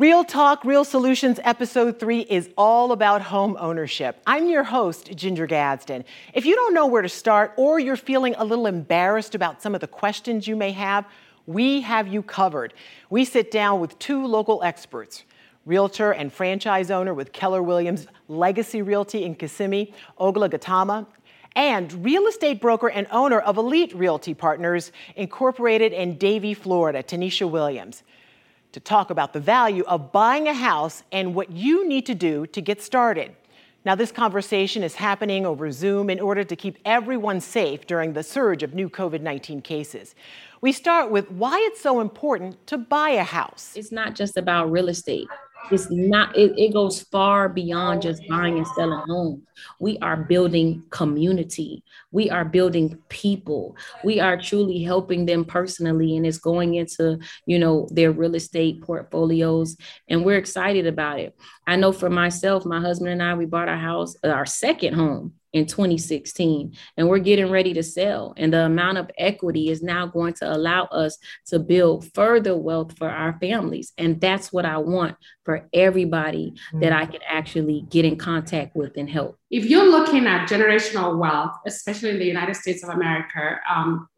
Real Talk, Real Solutions, Episode 3 is all about home ownership. I'm your host, Ginger Gadsden. If you don't know where to start or you're feeling a little embarrassed about some of the questions you may have, we have you covered. We sit down with two local experts realtor and franchise owner with Keller Williams Legacy Realty in Kissimmee, Oglah Gatamah, and real estate broker and owner of Elite Realty Partners Incorporated in Davie, Florida, Tenisha Williams to talk about the value of buying a house and what you need to do to get started. Now, this conversation is happening over Zoom in order to keep everyone safe during the surge of new COVID 19 cases. We start with why it's so important to buy a house. It's not just about real estate it's not it, it goes far beyond just buying and selling homes. We are building community. We are building people. We are truly helping them personally and it's going into you know their real estate portfolios and we're excited about it. I know for myself my husband and i we bought our house our second home in 2016 and we're getting ready to sell and the amount of equity is now going to allow us to build further wealth for our families and that's what i want for everybody mm-hmm. that i can actually get in contact with and help if you're looking at generational wealth especially in the united states of america um,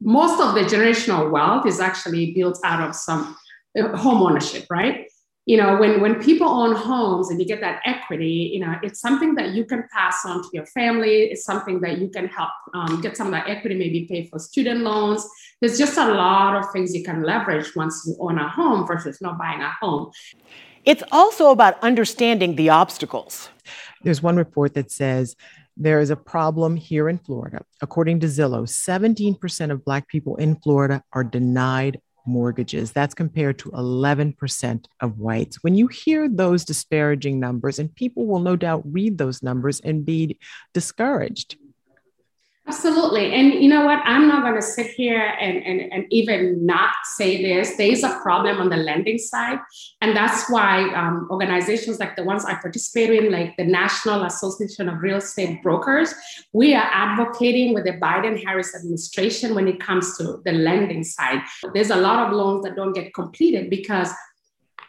most of the generational wealth is actually built out of some uh, home ownership right you know when when people own homes and you get that equity you know it's something that you can pass on to your family. It's something that you can help um, get some of that equity maybe pay for student loans. There's just a lot of things you can leverage once you own a home versus not buying a home. It's also about understanding the obstacles. There's one report that says there is a problem here in Florida. According to Zillow, 17% of Black people in Florida are denied mortgages. That's compared to 11% of whites. When you hear those disparaging numbers, and people will no doubt read those numbers and be discouraged. Absolutely. And you know what? I'm not going to sit here and, and, and even not say this. There is a problem on the lending side. And that's why um, organizations like the ones I participate in, like the National Association of Real Estate Brokers, we are advocating with the Biden Harris administration when it comes to the lending side. There's a lot of loans that don't get completed because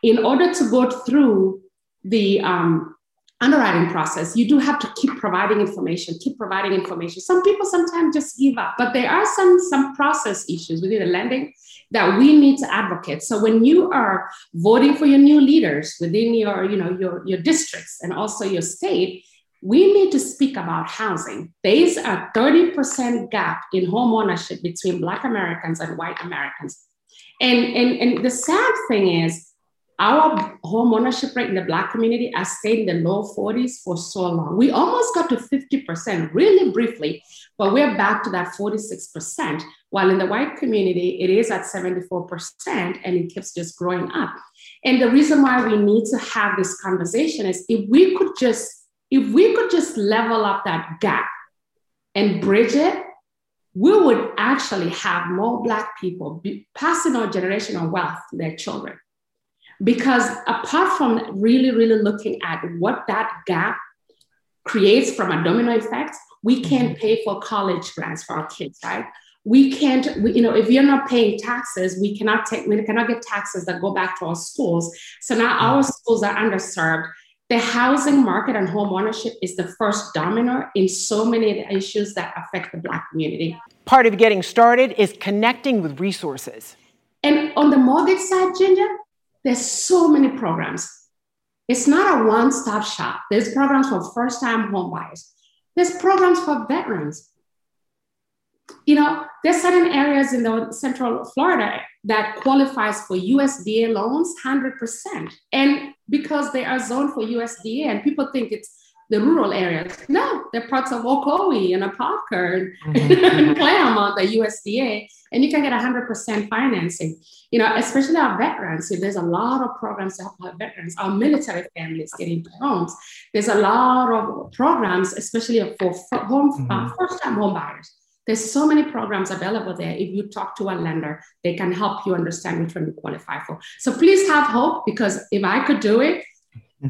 in order to go through the um, underwriting process, you do have to keep providing information, keep providing information. Some people sometimes just give up, but there are some, some process issues within the lending that we need to advocate. So when you are voting for your new leaders within your, you know, your, your districts and also your state, we need to speak about housing. There is a 30% gap in home ownership between Black Americans and white Americans. And, and, and the sad thing is, our home ownership rate in the Black community has stayed in the low 40s for so long. We almost got to 50% really briefly, but we're back to that 46%. While in the white community, it is at 74% and it keeps just growing up. And the reason why we need to have this conversation is if we could just if we could just level up that gap and bridge it, we would actually have more Black people passing on generational wealth to their children. Because apart from really, really looking at what that gap creates from a domino effect, we can't mm-hmm. pay for college grants for our kids, right? We can't, we, you know, if you're not paying taxes, we cannot take, we cannot get taxes that go back to our schools. So now our mm-hmm. schools are underserved. The housing market and home ownership is the first domino in so many of the issues that affect the Black community. Part of getting started is connecting with resources. And on the mortgage side, Ginger, there's so many programs. It's not a one stop shop. There's programs for first time home buyers, there's programs for veterans. You know, there's certain areas in the central Florida that qualifies for USDA loans 100%. And because they are zoned for USDA and people think it's the rural areas. No, they're parts of Ocoee and Apopka mm-hmm. and Clermont, the USDA, and you can get 100% financing. You know, especially our veterans. So there's a lot of programs to help our veterans, our military families getting homes. There's a lot of programs, especially for home mm-hmm. uh, first-time home buyers. There's so many programs available there. If you talk to a lender, they can help you understand which one you qualify for. So please have hope because if I could do it,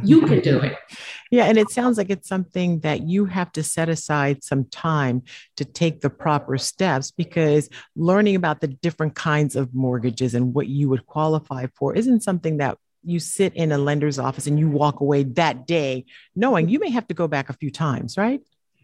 you can do it. Yeah, and it sounds like it's something that you have to set aside some time to take the proper steps because learning about the different kinds of mortgages and what you would qualify for isn't something that you sit in a lender's office and you walk away that day knowing you may have to go back a few times, right?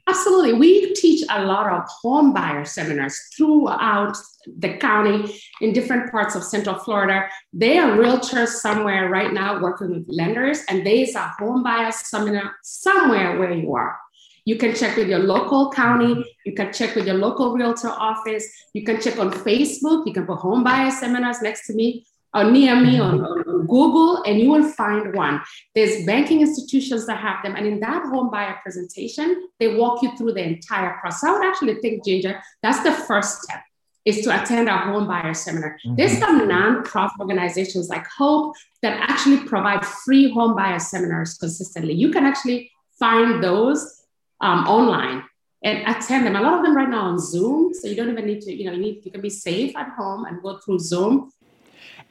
Absolutely. We teach a lot of home buyer seminars throughout the county in different parts of Central Florida. They are realtors somewhere right now working with lenders, and there's a home buyer seminar somewhere where you are. You can check with your local county. You can check with your local realtor office. You can check on Facebook. You can put home buyer seminars next to me or near me on, on, Google, and you will find one. There's banking institutions that have them. And in that home buyer presentation, they walk you through the entire process. I would actually think, Ginger, that's the first step is to attend our home buyer seminar. Mm-hmm. There's some nonprofit organizations like Hope that actually provide free home buyer seminars consistently. You can actually find those um, online and attend them. A lot of them right now on Zoom, so you don't even need to, you know, you need you can be safe at home and go through Zoom.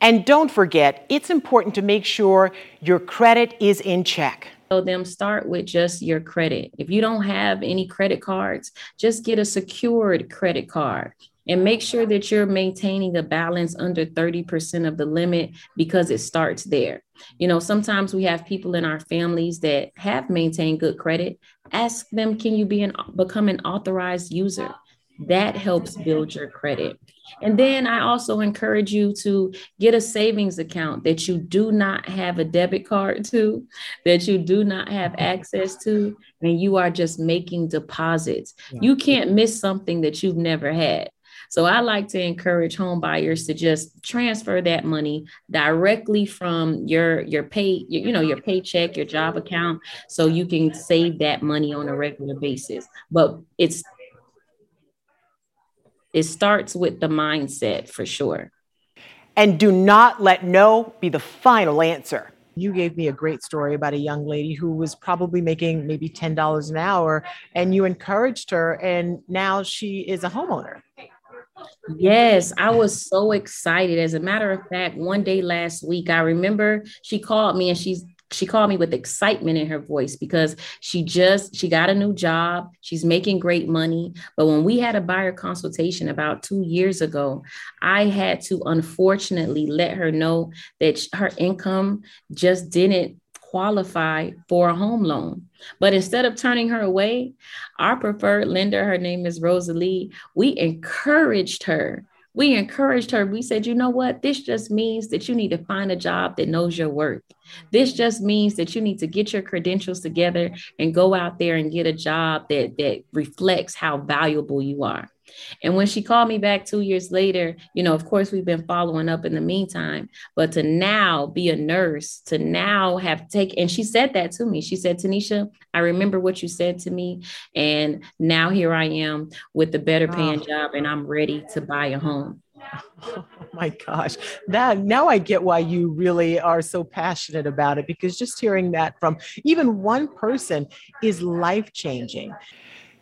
And don't forget, it's important to make sure your credit is in check. So them start with just your credit. If you don't have any credit cards, just get a secured credit card and make sure that you're maintaining a balance under 30% of the limit because it starts there. You know, sometimes we have people in our families that have maintained good credit. Ask them, can you be an become an authorized user? That helps build your credit. And then I also encourage you to get a savings account that you do not have a debit card to, that you do not have access to, and you are just making deposits. You can't miss something that you've never had. So I like to encourage home buyers to just transfer that money directly from your your pay, you know, your paycheck, your job account, so you can save that money on a regular basis. But it's it starts with the mindset for sure. And do not let no be the final answer. You gave me a great story about a young lady who was probably making maybe $10 an hour, and you encouraged her, and now she is a homeowner. Yes, I was so excited. As a matter of fact, one day last week, I remember she called me and she's she called me with excitement in her voice because she just she got a new job she's making great money but when we had a buyer consultation about two years ago i had to unfortunately let her know that her income just didn't qualify for a home loan. But instead of turning her away, our preferred lender, her name is Rosalie, we encouraged her we encouraged her. We said, you know what? This just means that you need to find a job that knows your worth. This just means that you need to get your credentials together and go out there and get a job that that reflects how valuable you are. And when she called me back two years later, you know, of course, we've been following up in the meantime, but to now be a nurse, to now have taken, and she said that to me. She said, Tenisha, I remember what you said to me. And now here I am with a better ah. paying oh. job, and I'm ready to buy a home. Oh my gosh. That now I get why you really are so passionate about it because just hearing that from even one person is life changing.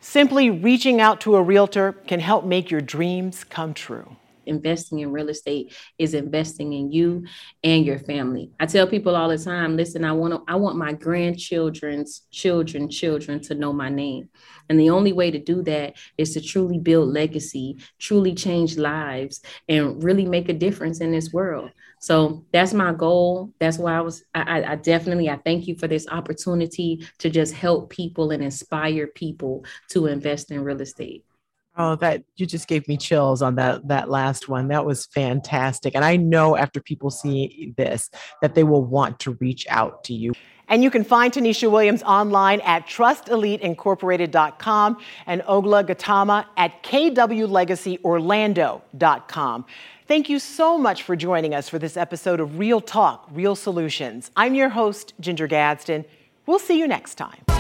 Simply reaching out to a realtor can help make your dreams come true. Investing in real estate is investing in you and your family. I tell people all the time, listen, I want to, I want my grandchildren's children, children to know my name. And the only way to do that is to truly build legacy, truly change lives, and really make a difference in this world. So that's my goal. That's why I was, I, I definitely, I thank you for this opportunity to just help people and inspire people to invest in real estate. Oh, that you just gave me chills on that that last one. That was fantastic. And I know after people see this that they will want to reach out to you. And you can find Tenisha Williams online at trusteliteincorporated.com and Oglah Gatamah at kwlegacyorlando.com. Thank you so much for joining us for this episode of Real Talk, Real Solutions. I'm your host, Ginger Gadsden. We'll see you next time.